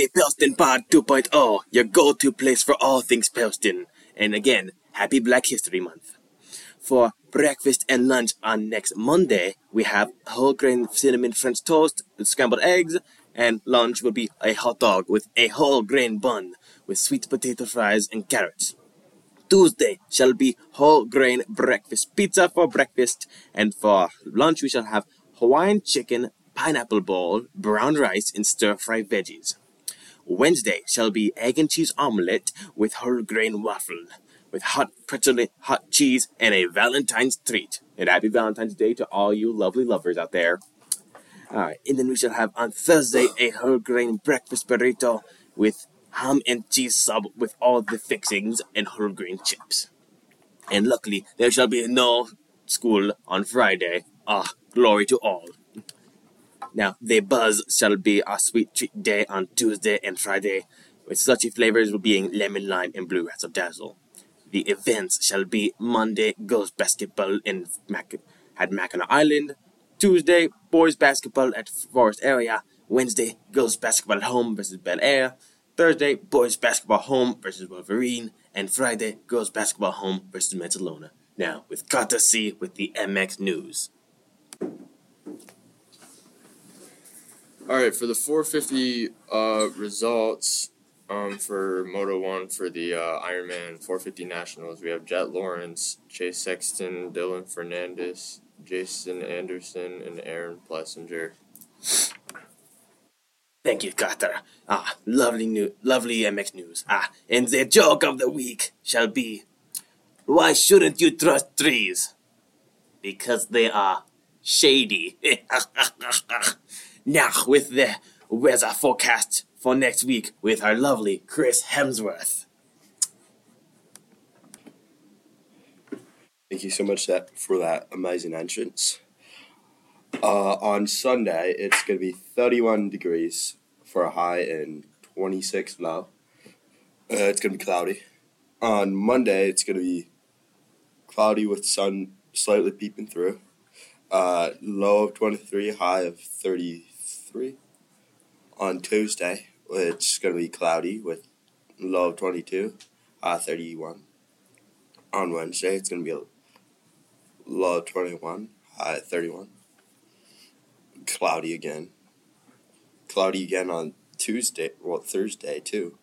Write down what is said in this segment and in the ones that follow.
the Pellston Pod 2.0, your go-to place for all things Pellston. And again, happy Black History Month. For breakfast and lunch on next Monday, we have whole grain cinnamon French toast with scrambled eggs, and lunch will be a hot dog with a whole grain bun with sweet potato fries and carrots. Tuesday shall be whole grain breakfast pizza for breakfast, and for lunch we shall have Hawaiian chicken, pineapple bowl, brown rice, and stir fry veggies. Wednesday shall be egg and cheese omelette with whole grain waffle, with hot pretzel, hot cheese, and a Valentine's treat. And happy Valentine's Day to all you lovely lovers out there. Alright, and then we shall have on Thursday a whole grain breakfast burrito with ham and cheese sub with all the fixings and whole grain chips. And luckily, there shall be no school on Friday. Ah, glory to all. Now, the buzz shall be a sweet treat day on Tuesday and Friday, with slushy flavors being lemon lime and blue razzle dazzle. The events shall be Monday girls basketball in Mac- at Mackinac Island, Tuesday boys basketball at Forest Area, Wednesday girls basketball home versus Bellaire, Thursday boys basketball home versus Wolverine, and Friday girls basketball home versus Mancelona. Now, with Carter C with the MX News. All right, for the 450 uh, results um, for Moto 1 for the uh, Ironman 450 Nationals, we have Jett Lawrence, Chase Sexton, Dylan Ferrandis, Jason Anderson, and Aaron Plessinger. Thank you, Carter. Ah, lovely new, lovely MX news. Ah, and the joke of the week shall be, why shouldn't you trust trees? Because they are shady. now, with the weather forecast for next week with our lovely Chris Hemsworth. Thank you so much that for that amazing entrance. Uh, on Sunday, it's going to be 31 degrees for a high and 26 low. Uh, it's going to be cloudy. On Monday, it's going to be cloudy with sun slightly peeping through. Uh, low of 23, high of 33. On Tuesday, it's going to be cloudy with low of 22, high of 31. On Wednesday, it's going to be low of 21, high 31. Cloudy again. Cloudy again on Tuesday, well, Thursday too.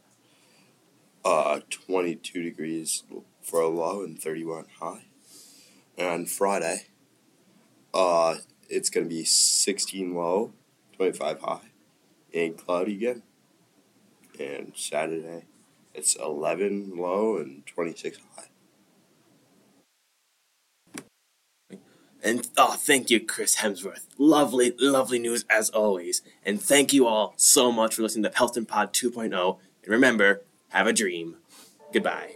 Uh, 22 degrees for a low and 31 high. And Friday, uh, it's going to be 16 low, 25 high, and cloudy again. And Saturday, it's 11 low and 26 high. And oh, thank you, Chris Hemsworth. Lovely, lovely news as always. And thank you all so much for listening to Pellston Pod 2.0. And remember, have a dream. Goodbye.